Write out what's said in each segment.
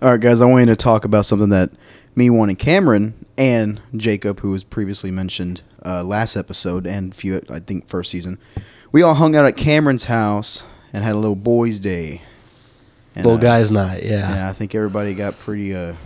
All right, guys, I wanted to talk about something that me, one, and Cameron, and Jacob, who was previously mentioned uh, last episode and few, I think, first season, we all hung out at Cameron's house and had a little boys' day. And, Little uh, guys' night. Yeah. Yeah, I think everybody got pretty, uh,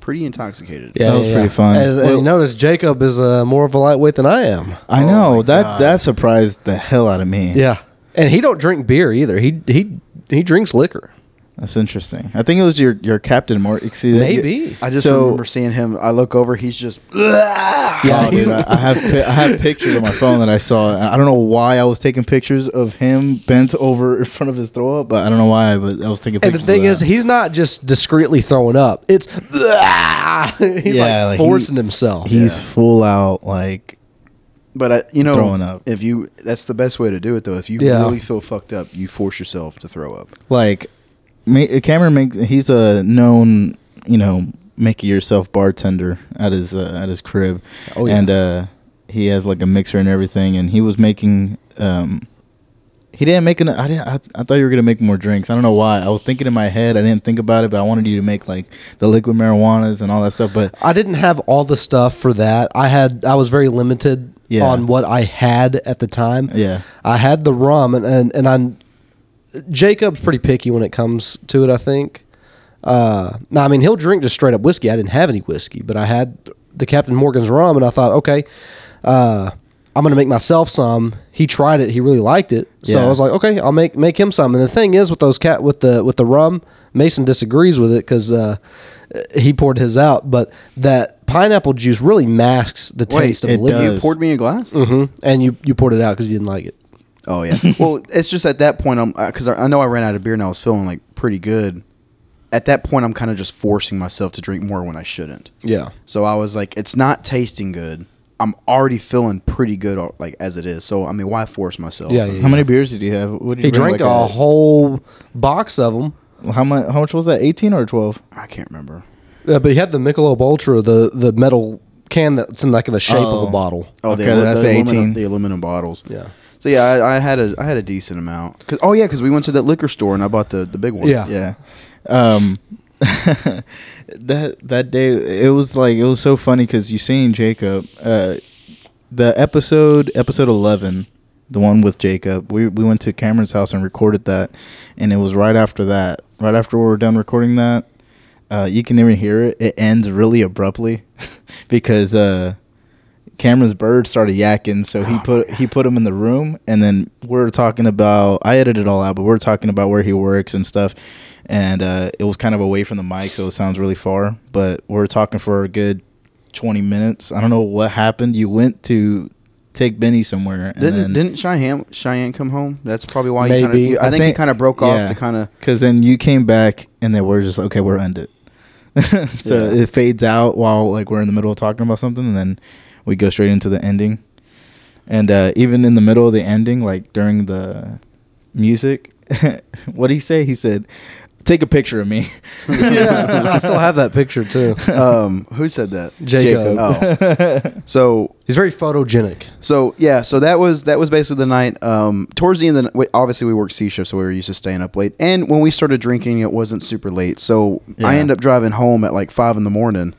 pretty intoxicated. Yeah, That was yeah, pretty yeah. fun. And, and Well- you notice Jacob is uh, more of a lightweight than I am. I Oh know my that God. that surprised the hell out of me. Yeah, and he don't drink beer either. He he he drinks liquor. That's interesting. I think it was your your Captain Morgan. See, that- Maybe. I just So- remember seeing him. I look over, he's just. Yeah, dude, I, I have pi- I have pictures on my phone that I saw. and I don't know why I was taking pictures of him bent over in front of his throw up, but I don't know why. But I was taking And pictures. the thing of is, he's not just discreetly throwing up. It's he's Yeah, like like he- forcing himself. he's Yeah. full out like But I, you know, Throwing up. If you, that's the best way to do it, though. If you Yeah. really feel fucked up, you force yourself to throw up. like ma- Cameron makes. He's a known you know make it yourself bartender at his uh, at his crib. Oh, yeah. and uh, he has like a mixer and everything, and he was making. Um, he didn't make an. I didn't. I, I thought you were gonna make more drinks. I don't know why. I was thinking in my head. I didn't think about it, but I wanted you to make like the liquid marijuanas and all that stuff. But I didn't have all the stuff for that. I had I was very limited Yeah. on what I had at the time. Yeah. I had the rum and and, and I Jacob's pretty picky when it comes to it, I think. Uh no, I mean he'll drink just straight up whiskey. I didn't have any whiskey, but I had the Captain Morgan's rum and I thought, okay, uh I'm gonna make myself some. He tried it, he really liked it. So Yeah. I was like, okay, I'll make make him some. And the thing is with those cat with the with the rum, Mason disagrees with it because uh, he poured his out, but that pineapple juice really masks the Wait, taste of it liquor. You poured me a glass. hmm And you you poured it out because you didn't like it. Oh yeah. well, it's just at that point I'm uh, because I, I know I ran out of beer and I was feeling like pretty good. At that point, I'm kind of just forcing myself to drink more when I shouldn't. Yeah. So I was like, it's not tasting good. I'm already feeling pretty good, al- like as it is. So I mean, why force myself? Yeah, yeah. how many beers did you have? What did He you bring, drank like a whole box of them. How much? How much was that? Eighteen or twelve? I can't remember. Yeah, but he had the Michelob Ultra, the the metal can that's in like the shape of Oh. a bottle. Oh, Okay, the, that's the, the aluminum, 18. the aluminum bottles. Yeah. So yeah, I, I had a I had a decent amount. Cause, oh yeah, because we went to that liquor store and I bought the the big one. Yeah. Yeah. Um, that that day it was like it was so funny because you seen Jacob. Uh, the episode episode eleven, the one with Jacob. We we went to Cameron's house and recorded that, and it was right after that. Right after we were done recording that, uh, you can even hear it. It ends really abruptly because uh, Cameron's bird started yakking, so he put he put him in the room, and then we're talking about. I edited it all out, but we're talking about where he works and stuff, and uh, it was kind of away from the mic, so it sounds really far. But we're talking for a good twenty minutes. I don't know what happened. You went to take Benny somewhere, and Didn't then, didn't Cheyenne Cheyenne come home? That's probably why. Maybe. You kinda, I, I think, think- he kind of broke off yeah. to kind of. Because then you came back and then we're just okay, we're end it. so Yeah. it fades out while like we're in the middle of talking about something, and then we go straight into the ending. And uh, even in the middle of the ending, like during the music, what did he say? He said, "Take a picture of me." yeah, I still have that picture too. Um, who said that? Jacob. Oh, so He's very photogenic. So yeah, so that was that was basically the night. Um, towards the end, of the, night- obviously we worked C shift, so we were used to staying up late. And when we started drinking, it wasn't super late. So I Yeah. end up driving home at like five in the morning.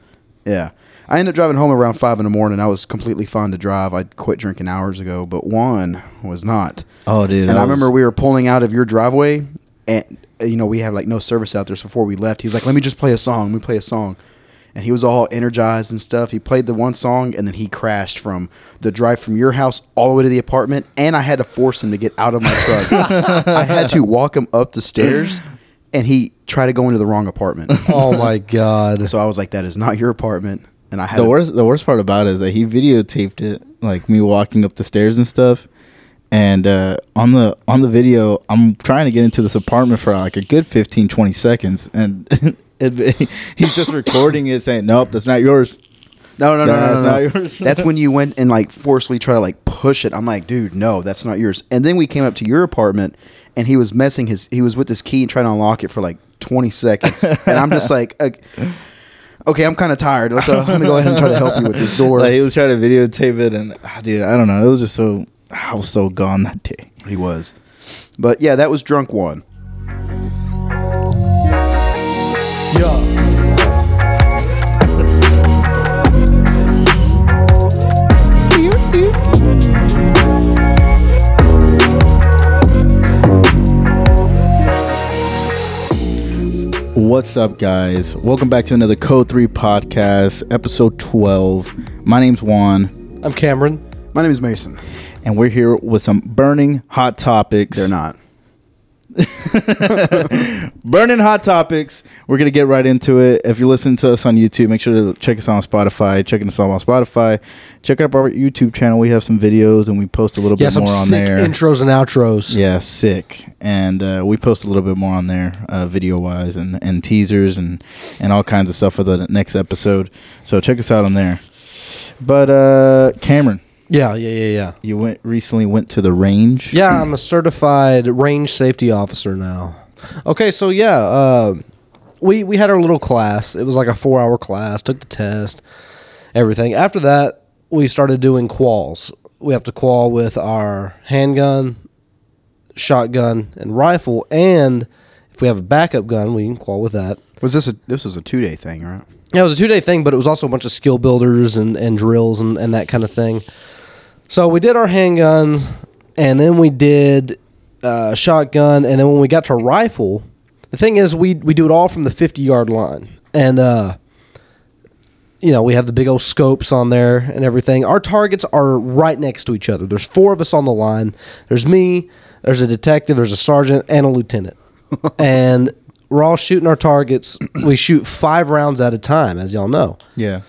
Yeah, I ended up driving home around five in the morning. I was completely fine to drive. I quit drinking hours ago, but Juan was not. Oh, dude! and I remember we were pulling out of your driveway, and uh, you know we had like no service out there. So before we left, he's like, "Let me just play a song." We play a song, and he was all energized and stuff. He played the one song, and then he crashed from the drive from your house all the way to the apartment, and I had to force him to get out of my truck. I had to walk him up the stairs, and he tried to go into the wrong apartment. Oh my god. so I was like, "That is not your apartment," and I had the worst. The worst part about it is that he videotaped it, like me walking up the stairs and stuff. And uh, on the on the video, I'm trying to get into this apartment for like a good 15, 20 seconds, and it, he's just recording it, saying, "Nope, that's not yours." No, no, no, That's no, no, not no. yours. That's when you went and like forcefully try to like push it. I'm like, dude, no, that's not yours. And then we came up to your apartment, and he was messing his. He was with his key and trying to unlock it for like 20 seconds, and I'm just like, uh, okay, I'm kind of tired. Let's uh, let me go ahead and try to help you with this door. Like he was trying to videotape it, and ah, dude, I don't know. It was just so I was so gone that day. he was, but yeah, that was drunk one. What's up, guys? Welcome back to another Code 3 podcast, episode 12. My name's Juan, I'm Cameron. My name is Mason. and we're here with some burning hot topics. They're not. burning hot topics. We're gonna get right into it. If you're listening to us on YouTube, make sure to check us out on Spotify. Checking us out on Spotify. Check out our YouTube channel. We have some videos and we post a little Yeah, bit more on there. intros and outros. Yeah, sick. And uh, we post a little bit more on there, uh, video wise, and, and teasers and and all kinds of stuff for the next episode. So check us out on there. But uh, Cameron, Yeah, yeah, yeah, yeah. you went recently went to the range. Yeah, I'm a certified range safety officer now. Okay, so yeah, uh, we we had our little class. It was like a four hour class. Took the test, everything. After that, we started doing quals. We have to qual with our handgun, shotgun, and rifle, and if we have a backup gun, we can qual with that. Was this a this was a two day thing, right? Yeah, it was a two day thing, but it was also a bunch of skill builders and, and drills and, and that kind of thing. So we did our handgun, and then we did uh, shotgun, and then when we got to rifle, the thing is we we do it all from the fifty yard line, and uh, you know we have the big old scopes on there and everything. Our targets are right next to each other. There's four of us on the line. There's me. There's a detective. There's a sergeant and a lieutenant, and we're all shooting our targets. We shoot five rounds at a time, as y'all know. Yeah.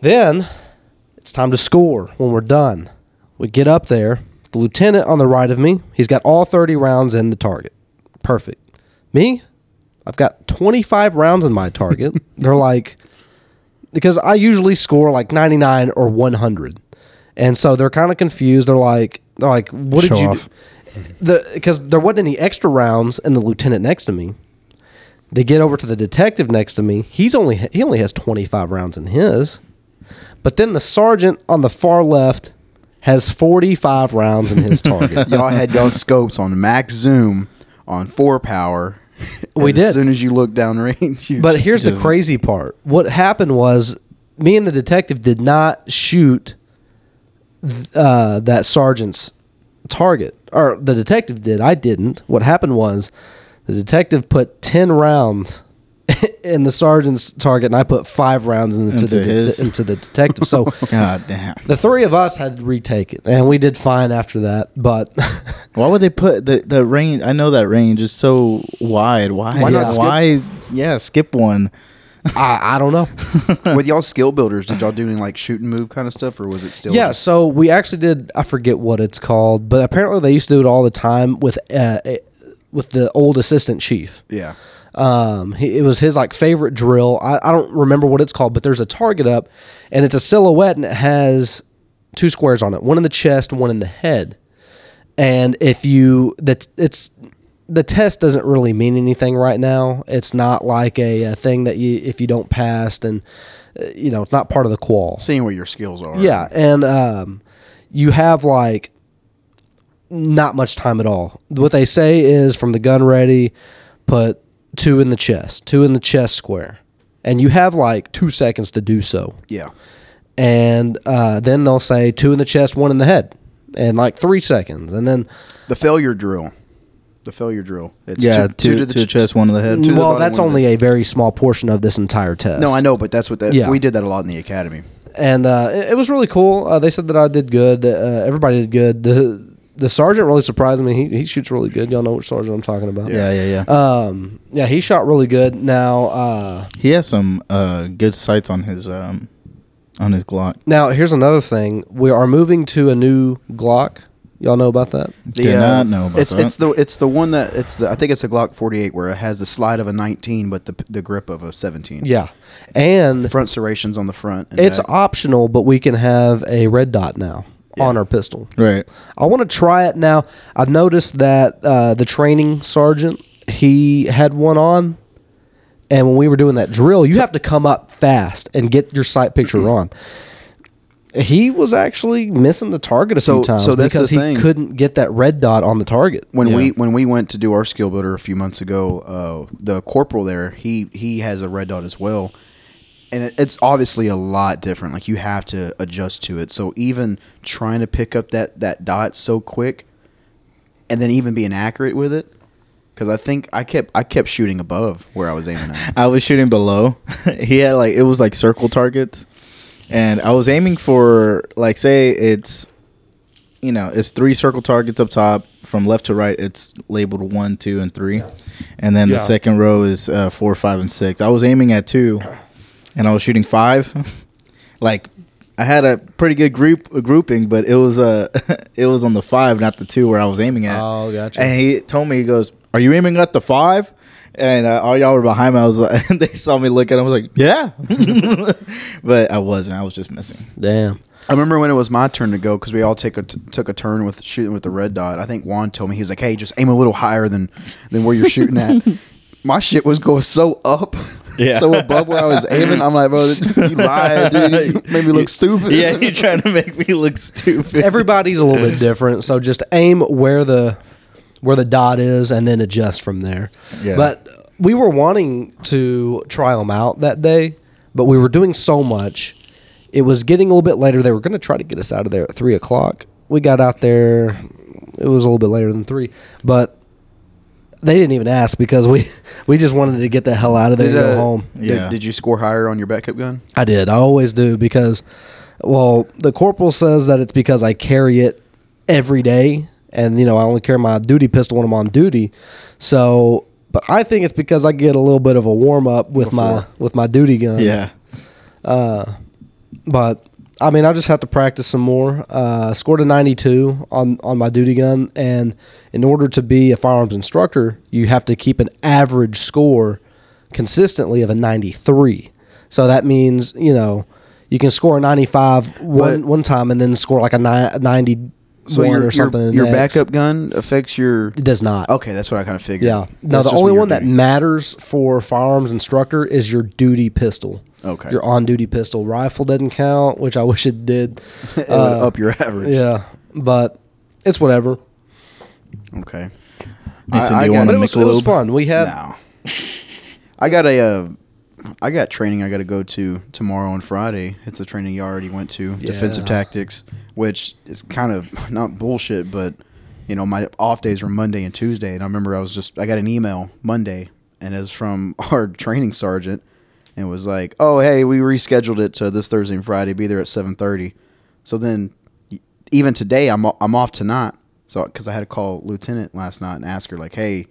Then it's time to score when we're done. We get up there. The lieutenant on the right of me, he's got all 30 rounds in the target. Perfect. Me, I've got 25 rounds in my target. They're like, because I usually score like 99 or 100. And so they're kind of confused. They're like, they're like, what did Show you off. do? The because there wasn't any extra rounds in the lieutenant next to me. They get over to the detective next to me. He's only he only has 25 rounds in his. But then the sergeant on the far left has 45 rounds in his target. Y'all had y'all scopes on max zoom on four power. We did. As soon as you look down range, you But here's the crazy part. What happened was me and the detective did not shoot uh, that sergeant's target. Or the detective did. I didn't. What happened was the detective put 10 rounds in the sergeant's target and I put 5 rounds into, Into the det- his. into the detective. So God damn. the three of us had to retake it and we did fine after that, but Why would they put the the range? I know that range is so wide. Why? Why not skip- Why? Yeah, skip one. I, I don't know. with y'all skill builders, did y'all do any like shoot and move kind of stuff, or was it still? Yeah, just- so we actually did. I forget what it's called, but apparently they used to do it all the time with uh, eh, with the old assistant chief. yeah. Um, he, it was his like favorite drill. I, I don't remember what it's called, but there's a target up, and it's a silhouette, and it has two squares on it, one in the chest, one in the head. And if you that it's the test doesn't really mean anything right now. It's not like a, a thing that you if you don't pass, then uh, you know it's not part of the qual. Seeing where your skills are. Yeah, and um, you have like not much time at all. What they say is from the gun ready, put two in the chest, two in the chest square, and you have like two seconds to do so. Yeah. And uh, then they'll say two in the chest, one in the head, and like three seconds, and then The failure drill. The failure drill. It's Yeah, two, two, to the to the ch- chest, one to the head. to the well, bottom, that's only a very small portion of this entire test. No, I know, but that's what that. Yeah. We did that a lot in the academy. and uh, it, it was really cool. Uh, they said that I did good. Uh, everybody did good. The the sergeant really surprised me. He, he shoots really good. Y'all know which sergeant I'm talking about. Yeah, yeah, yeah. Um, yeah, he shot really good. Now, uh, he has some uh, good sights on his um, on his Glock. now here's another thing. We are moving to a new Glock. Y'all know about that? Did not know about it's, that. It's the it's the one that it's the I think it's a Glock 48 where it has the slide of a 19 but the the grip of a 17. Yeah, and Front serrations on the front. and it's back. optional, but we can have a red dot now on our pistol. Right. I want to try it now. I've noticed that uh, the training sergeant he had one on, and when we were doing that drill, you have to come up fast and get your sight picture on. He was actually missing the target a So- few times so that's because the he thing. couldn't get that red dot on the target. when Yeah. we when we went to do our skill builder a few months ago, uh, the corporal there he he has a red dot as well, and it's obviously a lot different. Like you have to adjust to it. So even trying to pick up that that dot so quick, and then even being accurate with it, because I think I kept I kept shooting above where I was aiming at. I was shooting below. he had like it was like circle targets, and I was aiming for like say it's, you know, it's three circle targets up top from left to right. It's labeled one, two, and three, and then Yeah. the second row is uh, four, five, and six. I was aiming at two, and I was shooting five. like I had a pretty good group grouping, but it was uh it was on the five, not the two where I was aiming at. Oh, gotcha. And he told me, he goes, "Are you aiming at the five? And uh, all y'all were behind me. I was like, they saw me look at him. I was like, "Yeah," but I wasn't. I was just missing. Damn. I remember when it was my turn to go because we all take a t- took a turn with shooting with the red dot. I think Juan told me he was like, "Hey, just aim a little higher than than where you're shooting at." my shit was going so up, Yeah. so above where I was aiming. I'm like, bro, you lied, dude. You made me look stupid. Yeah, you're trying to make me look stupid. Everybody's a little bit different, so just aim where the where the dot is, and then adjust from there. Yeah. But we were wanting to try them out that day, but we were doing so much. It was getting a little bit later. They were going to try to get us out of there at three o'clock. We got out there. It was a little bit later than three, but they didn't even ask because we we just wanted to get the hell out of there Did, and go uh, home. Yeah. did you score higher on your backup gun? I did. I always do because, well, the corporal says that it's because I carry it every day, and you know I only carry my duty pistol when I'm on duty. So, but I think it's because I get a little bit of a warm up with my with my duty gun. yeah, But I mean, I just have to practice some more. Uh, scored a 92 on on my duty gun, and in order to be a firearms instructor, you have to keep an average score consistently of a 93. So that means you know you can score a 95 one But- one time and then score like a ni- 91 So your or something. your, your backup gun affects your. it does not. Okay, that's what I kind of figured. Yeah. No, That's the only one that matters for firearms instructor is your duty pistol. Okay. Your on duty pistol. Rifle doesn't count, which I wish it did. it would Uh, up your average. Yeah, but it's whatever. Okay. Mason, I- do you I want But a it was, it was fun. We had No. I got a, uh, I got training I got to go to tomorrow and Friday. It's a training you already went to, defensive tactics, which is kind of not bullshit, but you know my off days are Monday and Tuesday, and I remember I was just I got an email Monday, and it was from our training sergeant, and it was like, oh hey, we rescheduled it to this Thursday and Friday, be there at seven thirty. So then, even today, I'm I'm off tonight, so because I had to call lieutenant last night and ask her like, hey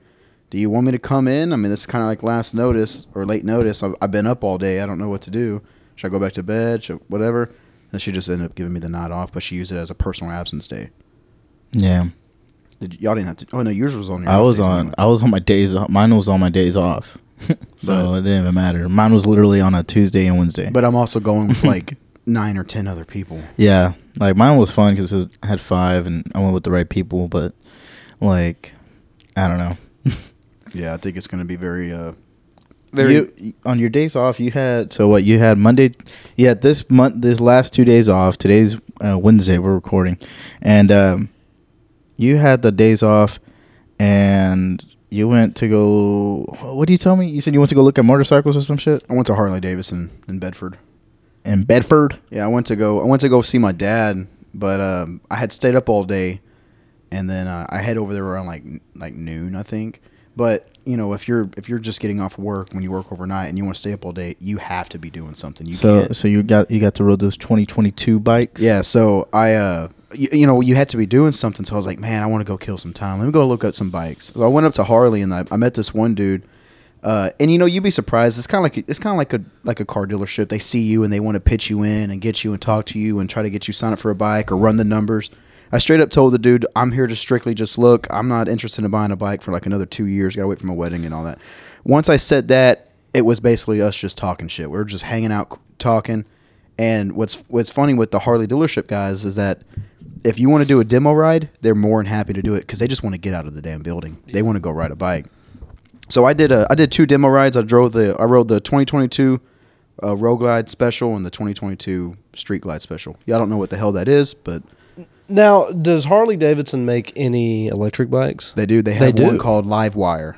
do you want me to come in? I mean, it's kind of like last notice or late notice. I've, I've been up all day. I don't know what to do. Should I go back to bed? Should, whatever. And she just ended up giving me the night off, but she used it as a personal absence day. Yeah, Did y'all didn't have to? Oh no, yours was on. Your I was days, on. I was on my days. off. Mine was on my days off, so But- it didn't even matter. Mine was literally on a Tuesday and Wednesday. But I'm also going with like nine or ten other people. Yeah, like mine was fun because I had five, and I went with the right people. But like, I don't know. Yeah, I think it's going to be very, uh, very. you, on your days off, you had so what? You had Monday. You had this month, this last two days off. Today's uh, Wednesday. We're recording, and um, you had the days off, and you went to go. What do you tell me? You said you went to go look at motorcycles or some shit I went to Harley Davidson in Bedford. in Bedford. Yeah, I went to go. I went to go see my dad, but um, I had stayed up all day, and then uh, I head over there around like like noon, I think. But you know, if you're if you're just getting off work when you work overnight and you want to stay up all day, you have to be doing something. You so can't. so you got you got to ride those 2022 bikes. Yeah, so I, uh, you, you know, you had to be doing something. So I was like, man, I want to go kill some time. Let me go look at some bikes. So I went up to Harley and I, I met this one dude. Uh, and you know, you'd be surprised. It's kind of like it's kind of like a like a car dealership. They see you and they want to pitch you in and get you and talk to you and try to get you sign up for a bike or run the numbers. I straight up told the dude, I'm here to strictly just look. I'm not interested in buying a bike for like another two years. Got to wait for my wedding and all that. Once I said that, it was basically us just talking shit. We were just hanging out, talking. And what's what's funny with the Harley dealership guys is that if you want to do a demo ride, they're more than happy to do it because they just want to get out of the damn building. They want to go ride a bike. So I did a I did two demo rides. I drove the I rode the 2022 uh, Road Glide Special and the 2022 Street Glide Special. Y'all don't know what the hell that is, but now. Does Harley Davidson make any electric bikes? they do. They They have one do. called Live Wire.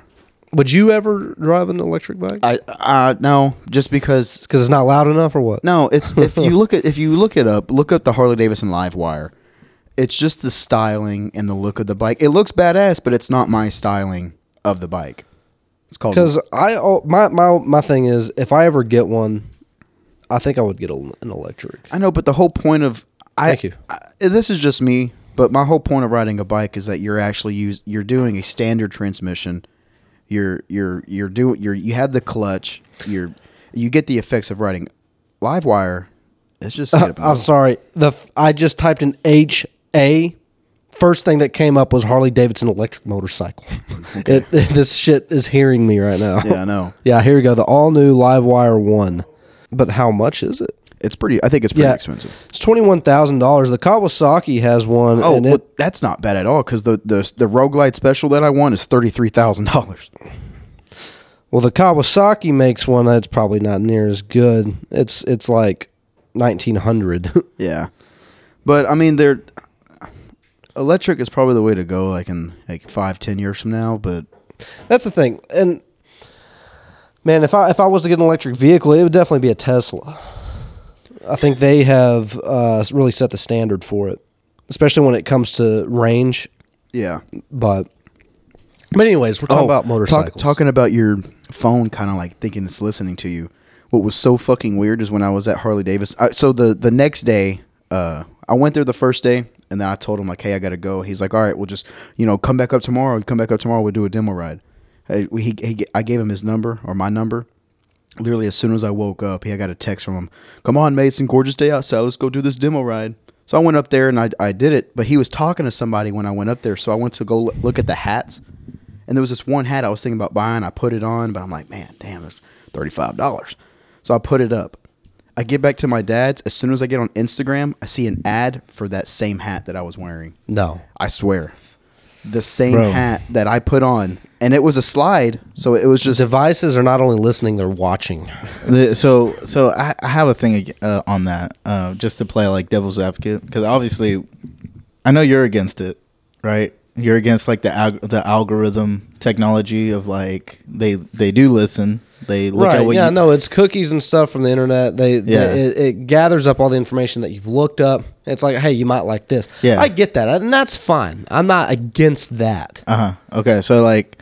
Would you ever drive an electric bike? I uh no, just because Because it's not loud enough, or what? No, it's if you look at if you look it up, look up the Harley Davidson Live Wire. It's just the styling and the look of the bike. It looks badass, but it's not my styling of the bike. It's called Because I oh, my my my thing is, if I ever get one, I think I would get a, an electric. I know, but the whole point of I, Thank you. I- this is just me, but my whole point of riding a bike is that you're actually use you're doing a standard transmission. You're you're you're doing you're you have the clutch. You're you get the effects of riding live wire. It's just uh, a I'm sorry. The f- I just typed in H A. First thing that came up was Harley Davidson electric motorcycle. It, this shit is hearing me right now. yeah, I know. Yeah, here we go. The all new Livewire One. But how much is it? It's pretty. I think it's pretty Yeah, expensive. It's twenty one thousand dollars. The Kawasaki has one. Oh, and well, it, that's not bad at all because the the the Road Glide special that I won is thirty three thousand dollars. well, the Kawasaki makes one that's probably not near as good. It's it's like nineteen hundred. Yeah, but I mean, they're electric is probably the way to go. Like in like five, ten years from now. But That's the thing. And man, if I if I was to get an electric vehicle, it would definitely be a Tesla. I think they have uh, really set the standard for it, especially when it comes to range. yeah, But but anyways, we're talking about motorcycles. Oh, talking about your phone, kind of like thinking it's listening to you. What was so fucking weird is when I was at Harley Davis. I, so the the next day, uh, I went there the first day, and then I told him like, "Hey, I gotta go." He's like, "All right, we'll just you know come back up tomorrow. Come back up tomorrow. We'll do a demo ride." Hey, he, he I gave him his number or my number. Literally, as soon as I woke up, he I got a text from him. Come on, mate, it's a gorgeous day outside. Let's go do this demo ride. So I went up there and I, I did it, but he was talking to somebody when I went up there. So I went to go look at the hats, and there was this one hat I was thinking about buying. I put it on, but I'm like, man, damn, it's thirty five dollars. So I put it up. I get back to my dad's. As soon as I get on Instagram, I see an ad for that same hat that I was wearing. no. I swear, the same Bro. hat that I put on, and it was a slide. So it was just Devices are not only listening; they're watching. The, so so I, I have a thing uh, on that uh, just to play like devil's advocate because obviously I know you're against it, right? You're against like the alg- the algorithm technology of like they they do listen, they look right? at what yeah, you, no, it's cookies and stuff from the internet. They, they- Yeah. it, it gathers up all the information that you've looked up. It's like, hey, you might like this. Yeah. I get that, and that's fine. I'm not against that. Uh huh. Okay, so like,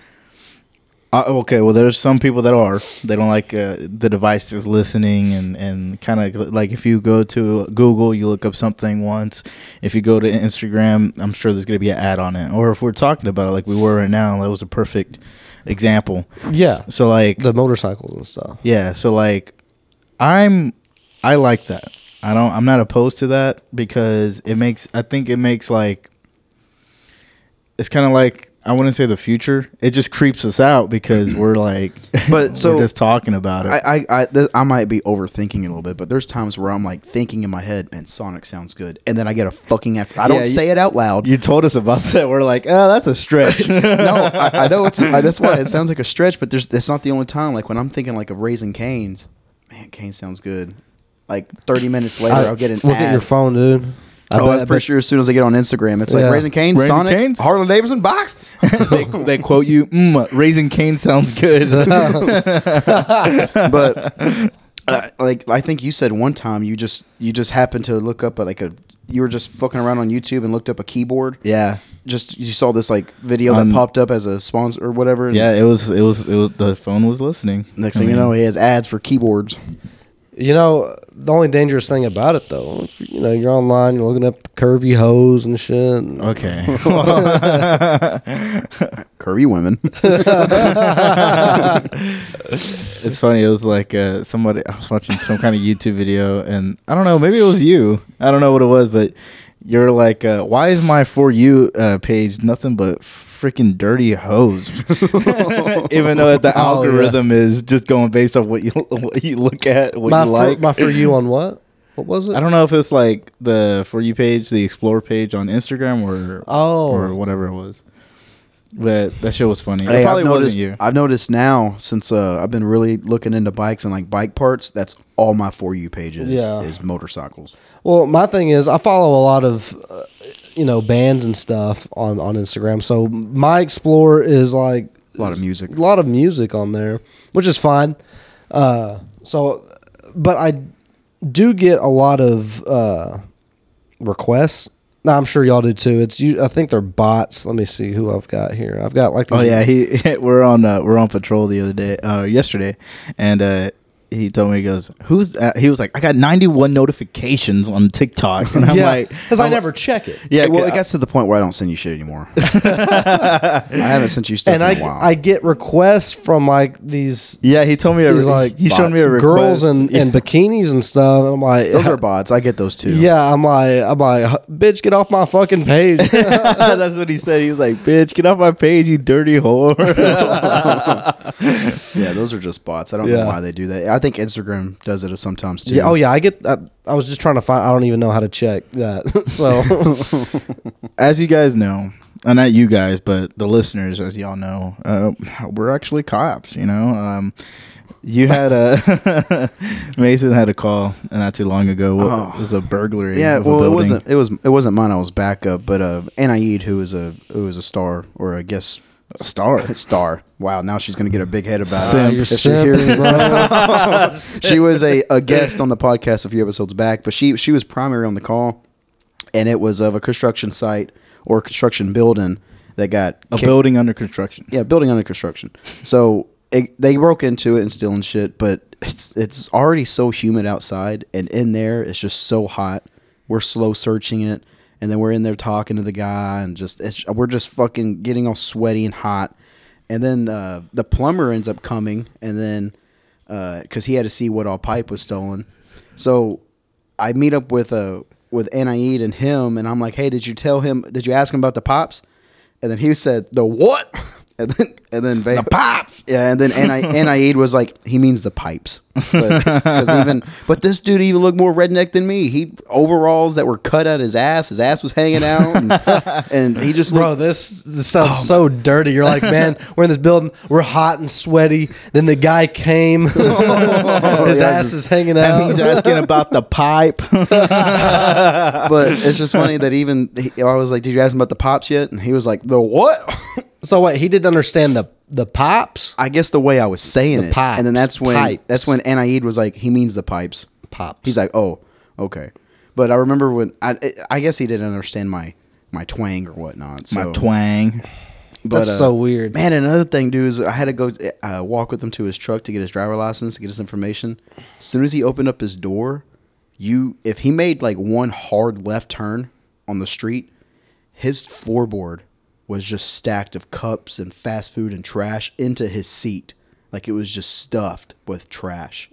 uh, okay, well, there's some people that are they don't like uh, the device is listening and and kind of like if you go to Google, you look up something once. If you go to Instagram, I'm sure there's gonna be an ad on it. Or if we're talking about it like we were right now, that was a perfect example. Yeah. So like, The motorcycles and stuff. yeah. So like, I'm I like that. I don't. I'm not opposed to that because it makes. I think it makes like. It's kind of like I wouldn't say the future. It just creeps us out because we're like, But so- we're just talking about it. I I I, th- I might be overthinking a little bit, but there's times where I'm like thinking in my head, "Man, Sonic sounds good," and then I get a fucking. F- I don't you- say it out loud. you told us about that. We're like, oh, that's a stretch. no, I, I know it's I, that's why it sounds like a stretch, but there's it's not the only time. Like when I'm thinking like of Raising Cane's, man, cane sounds good. Like 30 minutes later, I- I'll get an look ad. at your phone, dude. I oh, bet- I'm pretty sure as soon as they get on Instagram, it's like Raising Cane's, Raising Sonic, Cane's? Harley Davidson box. they, they quote you, mm, raising cane sounds good. but uh, like I think you said one time, you just you just happened to look up at like a you were just fucking around on YouTube and looked up a keyboard. yeah, Just you saw this like video Um, that popped up as a sponsor or whatever. yeah. It was, it was, it was. The phone was listening. Next I thing you know, he has ads for keyboards. You know, the only dangerous thing about it, though, if, you know, you're online, you're looking up curvy hoes and shit. and- Okay. Curvy women. It's funny. It was like uh, somebody. I was watching some kind of YouTube video, and I don't know. Maybe it was you. I don't know what it was, but you're like, uh, "Why is my for you uh, page nothing but freaking dirty hoes?" Even though the Oh, algorithm is just going based off what you what you look at, what my, you for, like. my for you on what? What was it? I don't know if it's like the for you page, the explore page on Instagram, or Oh. or whatever it was. But that shit was funny. Hey, it probably I've wasn't noticed, you. I've noticed now since uh, I've been really looking into bikes and like bike parts. That's all my for you pages Yeah. is motorcycles. Well, my thing is, I follow a lot of, uh, you know, bands and stuff on on Instagram. So my Explorer is like A lot of music. a lot of music on there, which is fine. Uh, so, but I do get a lot of uh, requests No, I'm sure y'all do too. It's you. I think they're bots. Let me see who I've got here. I've got like. Oh yeah, he we're on uh, we're on patrol the other day, uh, yesterday, and uh, he told me he goes, "Who's?" That? He was like, "I got 91 notifications on TikTok," and I'm yeah, like, because I never check it. Yeah, well, I- it gets to the point where I don't send you shit anymore. I haven't sent you stuff And in I a while. I get requests from like these Yeah, he told me. A, these like he showed me a bots, request. girls in, in bikinis and stuff. And I'm like, Those are bots. I get those too. yeah. I'm like, I'm like, bitch, get off my fucking page. That's what he said. He was like, "Bitch, get off my page, you dirty whore." yeah. Those are just bots. I don't Yeah. know why they do that. I think Instagram does it sometimes too. yeah. Oh yeah. I get. I, I was just trying to find. I don't even know how to check that. so as you guys know, uh, not you guys, but the listeners, as y'all know, uh, we're actually cops. You know, um, you had a Mason had a call not too long ago. Oh. It was a burglary. Yeah, of a well, it wasn't. It was. It wasn't mine. I was backup, but uh, Anaid, who was a who was a star, or I guess a star. star. Wow, now she's gonna get a big head about Simp. it. If she hears this. bro. she was a, a guest on the podcast a few episodes back, but she she was primary on the call, and it was of a construction site or construction building that got A kicked- building under construction. yeah, building under construction. So it, they broke into it and stealing shit, but it's it's already so humid outside, and in there it's just so hot. We're slow searching it, and then we're in there talking to the guy, and just we're just fucking getting all sweaty and hot. And then uh, the plumber ends up coming, and then because he had to see what all pipe was stolen, so I meet up with uh with Anaid and him, and I'm like, hey, did you tell him? Did you ask him about the pops? And then he said, the what? And then and then the pops. Yeah, and then Anai- Anaid was like, he means the pipes. But, even but this dude even looked more redneck than me. He overalls that were cut out his ass. His ass was hanging out, and, and he just Bro, this, this sounds oh, so dirty. You're like, man, we're in this building, we're hot and sweaty. Then the guy came, oh, his yeah, ass is hanging And out. he's asking about the pipe. but it's just funny that even he, I was like, did you ask him about the pops yet? And he was like, the what? So what? he didn't understand the the pops. I guess the way I was saying The it, pipes, and then that's when pipes. that's when Anaid was like, he means the pipes. Pops. He's like, oh, okay. But I remember when I I guess he didn't understand my my twang or whatnot. So. My twang. But, That's so weird. Man, another thing, dude, is I had to go uh, walk with him to his truck to get his driver license, to get his information. As soon as he opened up his door, you if he made like one hard left turn on the street, his floorboard was just stacked of cups and fast food and trash into his seat. Like it was just stuffed with trash.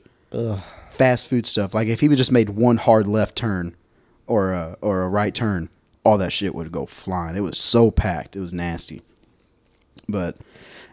Fast food stuff. Like if he just made one hard left turn or a, or a right turn, all that shit would go flying. It was so packed. It was nasty. But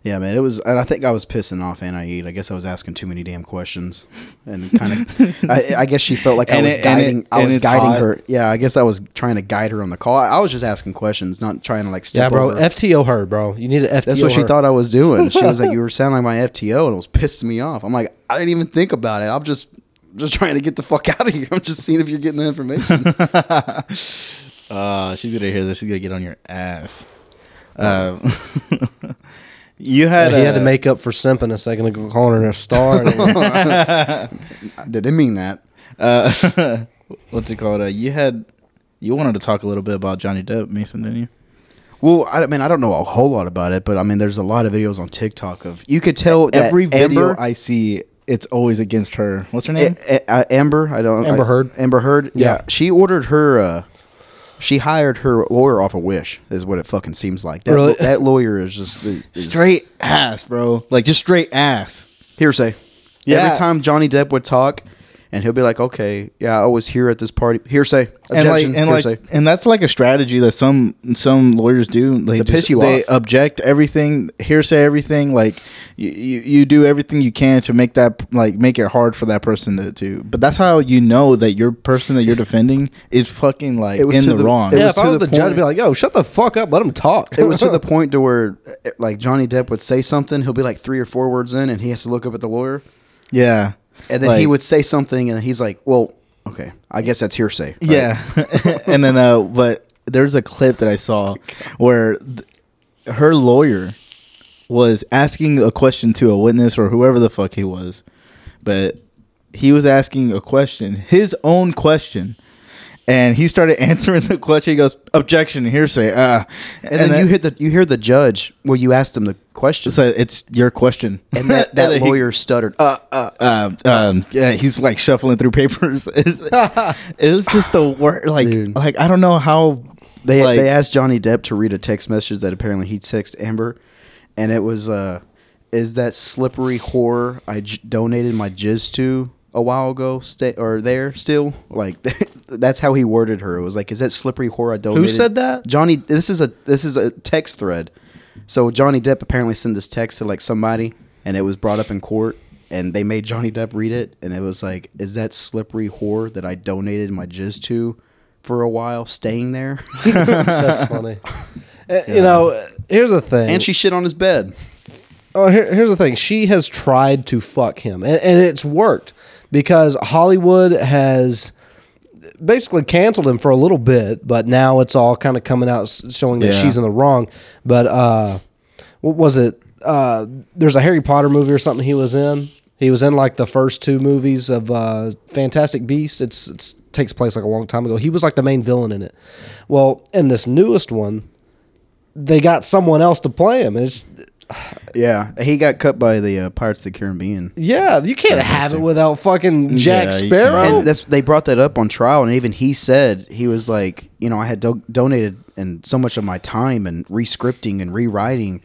yeah, man, it was. And I think I was pissing off Anaid. I guess I was asking too many damn questions, and kind of. I, I guess she felt like I was it- and it- guiding. I was guiding her. Yeah, I guess I was trying to guide her on the call. I, I was just asking questions, not trying to like. Step yeah, bro. over. FTO her, bro. You need to FTO. That's what she thought I was doing. She was like, "You were sounding like my FTO," and it was pissing me off. I'm like, I didn't even think about it. I'm just, just trying to get the fuck out of here. I'm just seeing if you're getting the information. Uh, she's gonna hear this. She's gonna get on your ass. Uh, you had he had to make up for simping a second ago, calling her a star. Didn't mean that. uh, what's it called? Uh, you had you wanted to talk a little bit about Johnny Depp, Mason, didn't you? Well, I mean, I don't know a whole lot about it, but I mean, there's a lot of videos on TikTok of you could tell that Every video Amber, I see, it's always against her. What's her name? A- A- uh, Amber, I don't Amber I- Heard. Amber Heard, yeah. Yeah. she ordered her. Uh, she hired her lawyer off a Wish, is what it fucking seems like. That, Really? that lawyer is just is straight ass, bro. Like just straight ass. hearsay. Yeah. Every time Johnny Depp would talk, and he'll be like, "Okay, yeah, I was here at this party." Hearsay, and like objection, and hearsay. like and that's like a strategy that some some lawyers do they To piss just- you they off. object everything hearsay everything like you, you you do everything you can to make that like make it hard for that person to, to but that's how you know that your person that you're defending is fucking like It was in the, the- wrong it yeah, was if I was the the, judge, I'd be like, "Yo, shut the fuck up, let him talk." it was to the point to where, uh, like Johnny Depp would say something, he'll be like three or four words in, and he has to look up at the lawyer, yeah and then he would say something, and he's like, "Well, okay, I guess that's hearsay." right? Yeah, and then uh, but there's a clip that I saw where th- her lawyer was asking a question to a witness or whoever the fuck he was, but he was asking a question, his own question, and he started answering the question. He goes, "Objection, hearsay." Uh, And, then, you hit the you hear the judge where you asked him the question, So it's your question, and that, that then he- lawyer stuttered. Uh, uh, um, um, yeah, he's like shuffling through papers. It's, it's just the word, like, Dude. like I don't know how They like, they asked Johnny Depp to read a text message that apparently he texted Amber, and it was uh, "Is that slippery whore I j- donated my jizz to a while ago stay or there still?" Like that's how he worded her. It was like, "Is that slippery whore I donated?" said that? Johnny. This is a this is a text thread. So Johnny Depp apparently sent this text to like somebody, and it was brought up in court. And they made Johnny Depp read it, and it was like, "Is that slippery whore that I donated my jizz to for a while, staying there?" That's funny. Uh, You know, here's the thing. and she shit on his bed. Oh, here, here's the thing. She has tried to fuck him, and, and it's worked because Hollywood has basically canceled him for a little bit, but now it's all kind of coming out showing that Yeah. she's in the wrong. But uh, what was it? Uh, there's a Harry Potter movie or something he was in. He was in like the first two movies of uh, Fantastic Beasts. It's it's takes place like a long time ago. He was like the main villain in it. Well, in this newest one, they got someone else to play him. It's Yeah, he got cut by the uh, Pirates of the Caribbean. Yeah, you can't have it without fucking Jack Yeah, you Sparrow. And that's they brought that up on trial, and even he said he was like, you know, I had do- donated and so much of my time and rescripting and rewriting.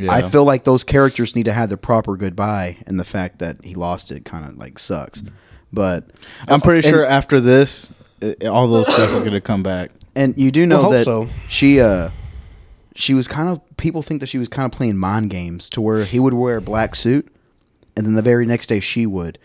I Yeah. feel like those characters need to have the proper goodbye, and the fact that he lost it kind of like sucks. But I'm pretty and- sure after this, it, all those stuff is gonna come back. And you do know Well, hope that so. she uh she was kind of people think that she was kind of playing mind games to where he would wear a black suit and then the very next day she would.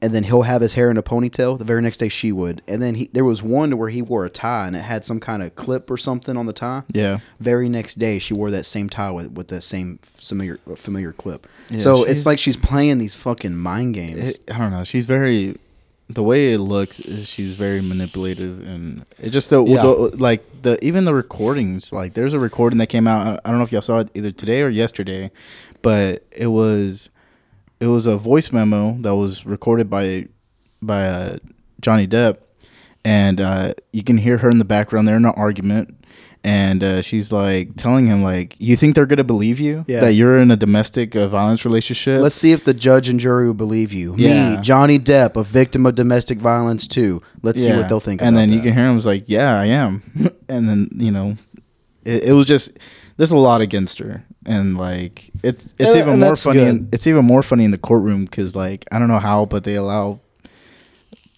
And then he'll have his hair in a ponytail. The very next day she would. And then he there was one to where he wore a tie and it had some kind of clip or something on the tie. Yeah. Very next day she wore that same tie with, with the same familiar familiar clip. Yeah, so it's like she's playing these fucking mind games. It, I don't know. She's very. The way it looks is she's very manipulative, and it just the, Yeah. the like the even the recordings. Like there's a recording that came out. I don't know if y'all saw it either today or yesterday, but it was it was a voice memo that was recorded by by uh, Johnny Depp, and uh, you can hear her in the background. They're in an argument, and uh, she's like telling him like, "You think they're gonna believe you Yeah. that you're in a domestic uh, violence relationship?" Let's see if the judge and jury will believe you. Yeah. Me, Johnny Depp, a victim of domestic violence too. Let's see what they'll think. About. And then you can hear him was like, "Yeah, I am." and then you know, it, it was just there's a lot against her, and like it's it's And- even and more funny. In, it's even more funny in the courtroom because like I don't know how, but they allow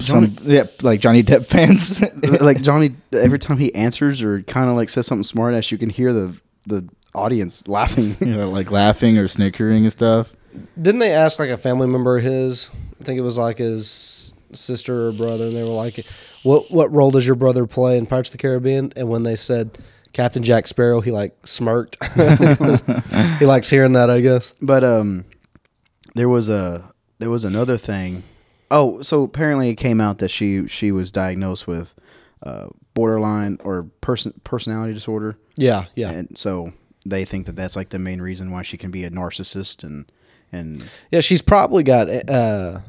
some yeah like Johnny Depp fans. like Johnny, every time he answers or kind of like says something smart ass, you can hear the the audience laughing. you know, like laughing or snickering and stuff. Didn't they ask like a family member of his? I think it was like his sister or brother, and they were like, "What what role does your brother play in Pirates of the Caribbean?" And when they said Captain Jack Sparrow, he like smirked. he likes hearing that, I guess. But um, there was a there was another thing. Oh, so apparently it came out that she she was diagnosed with uh, borderline or person personality disorder. Yeah, yeah, and so they think that that's like the main reason why she can be a narcissist and and yeah. She's probably got. Uh,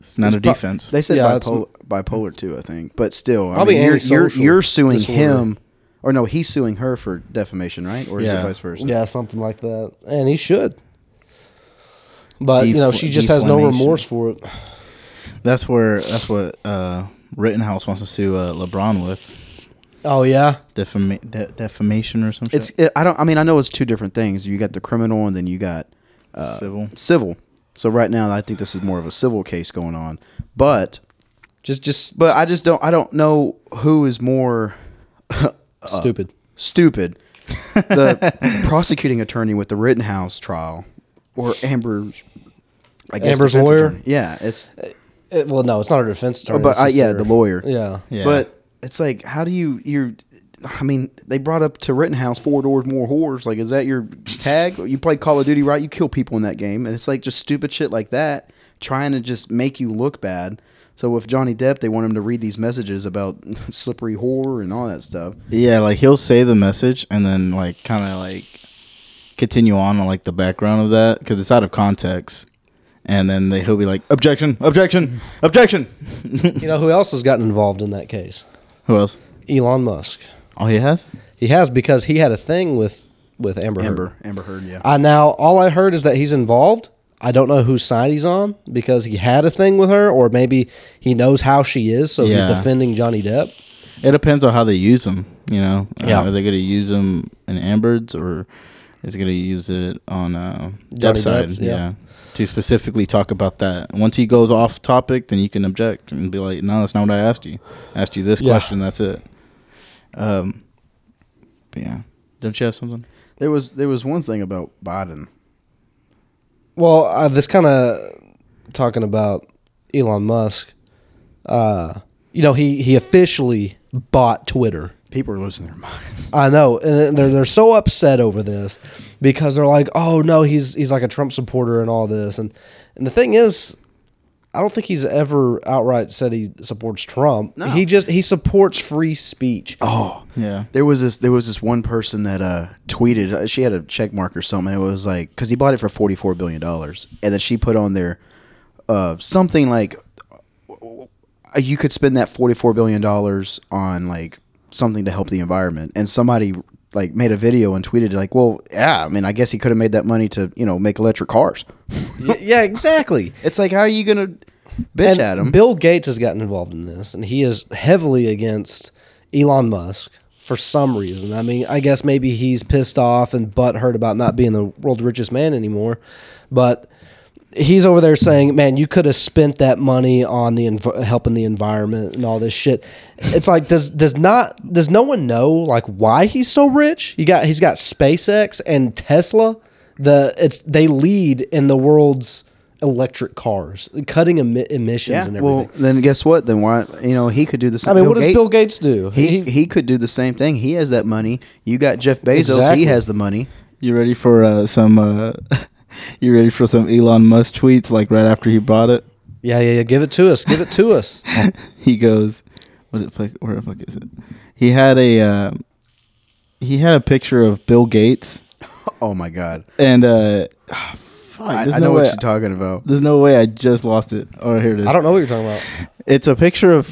It's not a pro- defense. they said Yeah, bipolar, bipolar too, I think. But still, I Probably mean, you're, you're you're suing disorder. him, or no, he's suing her for defamation, right? Or is it vice versa? yeah, something like that, and he should. But you know, she just has no remorse for it. That's where that's what uh, Rittenhouse wants to sue uh, LeBron with Oh yeah, Defama- de- defamation or something. It's it, I don't I mean I know it's two different things. You got the criminal and then you got uh, Civil. Civil. So right now I think this is more of a civil case going on. But just just but I just don't I don't know who is more stupid. stupid. The prosecuting attorney with the Rittenhouse trial or Amber's I Amber's defense lawyer? attorney. Yeah, it's It- well, no, it's not a defense attorney. but it's uh, just yeah, their- the lawyer. Yeah, Yeah. But it's like, how do you you're? I mean, they brought up to Rittenhouse four doors more whores. Like, is that your tag? You play Call of Duty, right? You kill people in that game, and it's like just stupid shit like that, trying to just make you look bad. So with Johnny Depp, they want him to read these messages about slippery whore and all that stuff. Yeah, like he'll say the message and then like kind of like continue on on like the background of that because it's out of context, and then they, he'll be like objection, objection, objection. You know who else has gotten involved in that case? Who else? Elon Musk. Oh, he has. He has because he had a thing with with Amber. Heard. Amber, Amber Heard, yeah. Uh, now, all I heard is that he's involved. I don't know whose side he's on because he had a thing with her, or maybe he knows how she is, so he's Yeah. defending Johnny Depp. It depends on how they use them. You know, Uh, Yeah. are they going to use them in Amber's or is it going to use it on uh, Johnny Depp's side? Yeah. To specifically talk about that. Once he goes off topic, then you can object and be like, "No, that's not what I asked you. I asked you this Yeah. question. That's it." Um, but yeah, don't you have something? There was there was one thing about Biden. Well, uh, this kind of talking about Elon Musk. Uh, you know, he he officially bought Twitter. People are losing their minds. I know, and they're they're so upset over this because they're like, "Oh no, he's he's like a Trump supporter and all this." And and the thing is, I don't think he's ever outright said he supports Trump. No. He just he supports free speech. Oh, Yeah, There was this. There was this one person that uh, tweeted. uh, She had a check mark or something. And it was like because he bought it for forty four billion dollars, and then she put on there uh, something like uh, you could spend that forty four billion dollars on like something to help the environment. And somebody like made a video and tweeted like, "Well, yeah, I mean, I guess he could have made that money to you know make electric cars." Yeah, exactly. It's like, how are you gonna bitch and at him? Bill Gates has gotten involved in this, and he is heavily against Elon Musk for some reason. I mean, I guess maybe he's pissed off and butthurt about not being the world's richest man anymore, but he's over there saying, "Man, you could have spent that money on the env- helping the environment and all this shit." It's like does does not does no one know like why he's so rich? You got he's got SpaceX and Tesla. The it's they lead in the world's electric cars, cutting emi- emissions yeah. and everything. Well, then guess what? Then why? You know, he could do the same. Thing. I mean, what does Gate- Bill Gates do? He, he could do the same thing. He has that money. You got Jeff Bezos. Exactly. He has the money. you ready for uh, some? Uh, you ready for some Elon Musk tweets? Like right after he bought it, yeah, yeah, yeah. Give it to us. Give it to us. he goes, "What the fuck? Where the fuck is it?" He had a uh, he had a picture of Bill Gates Oh my God! and uh, fuck, I, I no know what you're talking about. There's no way I just lost it. Oh, here it is. I don't know what you're talking about. It's a picture of.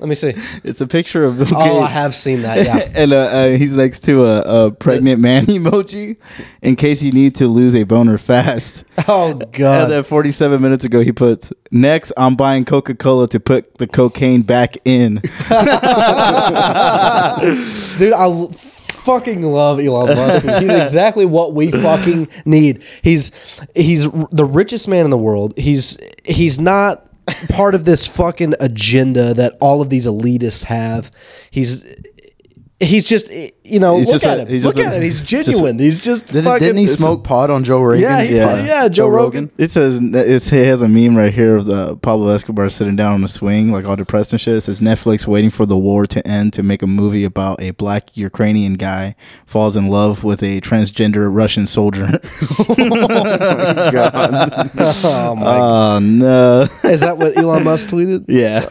Let me see. it's a picture of Bill Oh, I have seen that. Yeah. and uh, uh, he's next to a, a pregnant man emoji in case you need to lose a boner fast. Oh God! And then 47 minutes ago, he puts, Next, I'm buying Coca Cola to put the cocaine back in. Dude, I fucking love Elon Musk. He's exactly what we fucking need. He's he's r- the richest man in the world. He's he's not part of this fucking agenda that all of these elitists have. He's he's just you know He's look just at a- him. he's Look at a- him. He's just- genuine. he's just Didn't, fucking, didn't he smoke pot on Joe Rogan? Yeah, he- Yeah. yeah, Joe, Rogan. It says, it's, it has a meme right here of the Pablo Escobar sitting down on a swing, like all depressed and shit. It says, Netflix waiting for the war to end to make a movie about a black Ukrainian guy falls in love with a transgender Russian soldier. God. Oh my! God. oh, no. Is that what Elon Musk tweeted? yeah.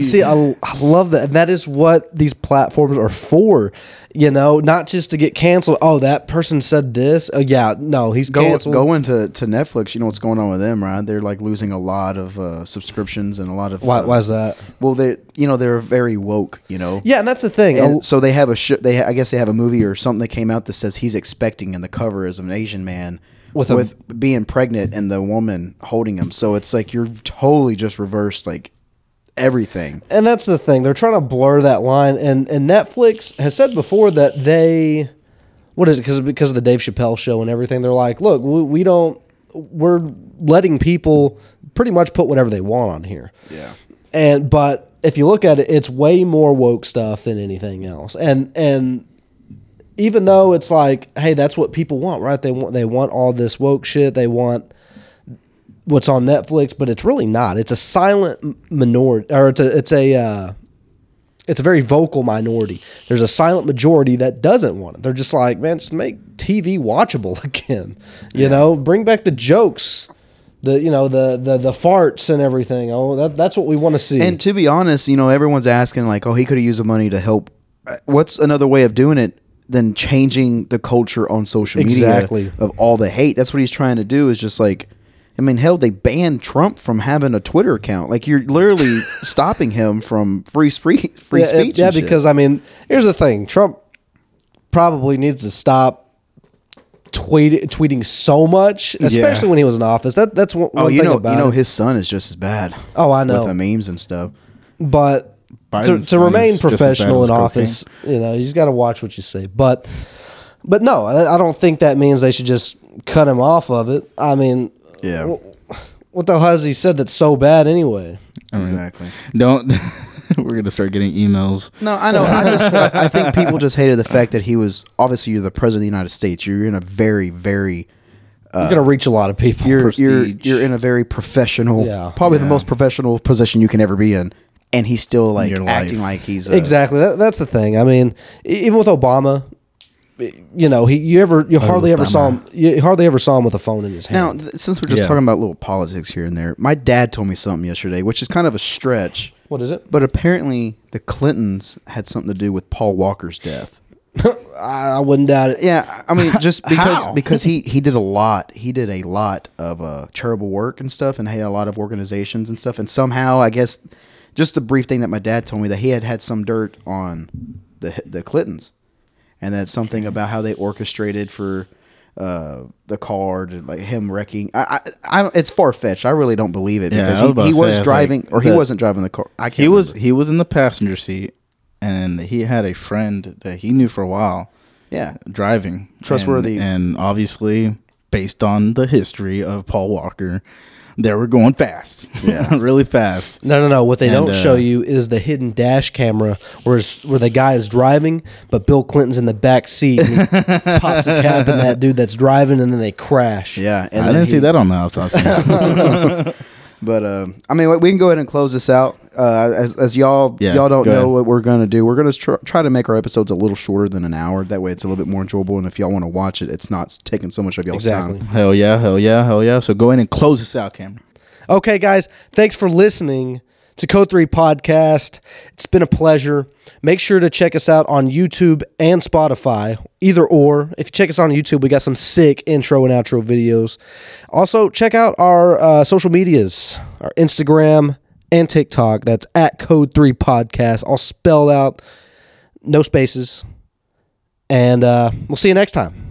See, I, I love that. And that is what these platforms are for. You know, not just to get canceled. Oh, that person said this. Oh, yeah. No, he's Go, canceled. going to, to Netflix, you know what's going on with them, right? They're like losing a lot of uh, subscriptions and a lot of. Why, uh, why is that? Well, they you know they're very woke, you know. Yeah, and that's the thing. And so they have a sh- they I guess they have a movie or something that came out that says he's expecting, and the cover is an Asian man With with, being pregnant and the woman holding him. So it's like you're totally just reversed like everything. and that's the thing. They're trying to blur that line. And, and Netflix has said before that they, what is it? Because because of the Dave Chappelle show and everything, they're like, look, we, we don't, we're letting people pretty much put whatever they want on here. Yeah. and but if you look at it, it's way more woke stuff than anything else. And and even though it's like, hey, that's what people want, right? They want they want all this woke shit. They want what's on Netflix, but it's really not. It's a silent minority, or it's a it's a uh, it's a very vocal minority. There's a silent majority that doesn't want it. They're just like, man, just make TV watchable again. You know, bring back the jokes, the you know the the the farts and everything. Oh, that that's what we want to see. And to be honest, you know, everyone's asking like, oh, he could have used the money to help. Uh, What's another way of doing it than changing the culture on social media Exactly. of all the hate? That's what he's trying to do. Is just like I mean, hell, they banned Trump from having a Twitter account. Like you're literally stopping him from free spree- free yeah, speech. yeah and shit. because I mean, here's the thing: Trump probably needs to stop tweet, tweeting so much, especially when he was in office. That that's one, oh, one you thing know, about you know, his son is just as bad. Oh, I know. with the memes and stuff. but to, Biden's to son remain is just as bad professional in cocaine. office, you know, he's got to watch what you say. But, but no, I, I don't think that means they should just cut him off of it. I mean, Yeah, wh- what the hell has he said that's so bad anyway? exactly. Don't. we're gonna start getting emails. No, I know. I just I, I think people just hated the fact that he was obviously you're the president of the United States. You're in a very very uh, You're gonna reach a lot of people. you're you're prestige. you're in a very professional, Yeah. probably the most professional position you can ever be in, and he's still like your acting like he's a, exactly. That, that's the thing. I mean, e- even with Obama, you know, he you ever you hardly ever saw him. You hardly ever saw him with a phone in his Now, hand. th- since we're just Yeah. talking about little politics here and there, my dad told me something yesterday, which is kind of a stretch, what is it? but apparently the Clintons had something to do with Paul Walker's death. I, I wouldn't doubt it. Yeah, I mean, just because because he he did a lot, he did a lot of uh, charitable work and stuff, and had a lot of organizations and stuff, and somehow I guess just the brief thing that my dad told me that he had had some dirt on the the Clintons, and that's something about how they orchestrated for uh, the car to like him wrecking. I I, I don't, it's far fetched. I really don't believe it Yeah, because I was he, he to say, was driving like, or he the- wasn't driving the car. I can't. He was remember. he was in the passenger seat, and he had a friend that he knew for a while yeah. driving, Trustworthy. and, and obviously based on the history of Paul Walker, they were going fast, Yeah. really fast. No, no, no. What they And, don't uh, show you is the hidden dash camera, where where the guy is driving, but Bill Clinton's in the back seat. And he pops a cap in that dude that's driving, and then they crash. Yeah, I didn't he- see that on the outside. But uh, I mean, we can go ahead and close this out. Uh, as, as y'all Yeah, y'all don't know ahead. what we're gonna do, we're gonna tr- try to make our episodes a little shorter than an hour. That way, it's a little bit more enjoyable. And if y'all want to watch it, it's not taking so much of y'all's Exactly. time. hell yeah, hell yeah, hell yeah. So go in and close this out, Cameron. Okay, guys, thanks for listening to Code 3 Podcast. It's been a pleasure. Make sure to check us out on YouTube and Spotify, either or. If you check us on YouTube, we got some sick intro and outro videos. Also, check out our uh, social medias, our Instagram and TikTok. That's at Code 3 Podcast, all spelled out, no spaces. And uh, we'll see you next time.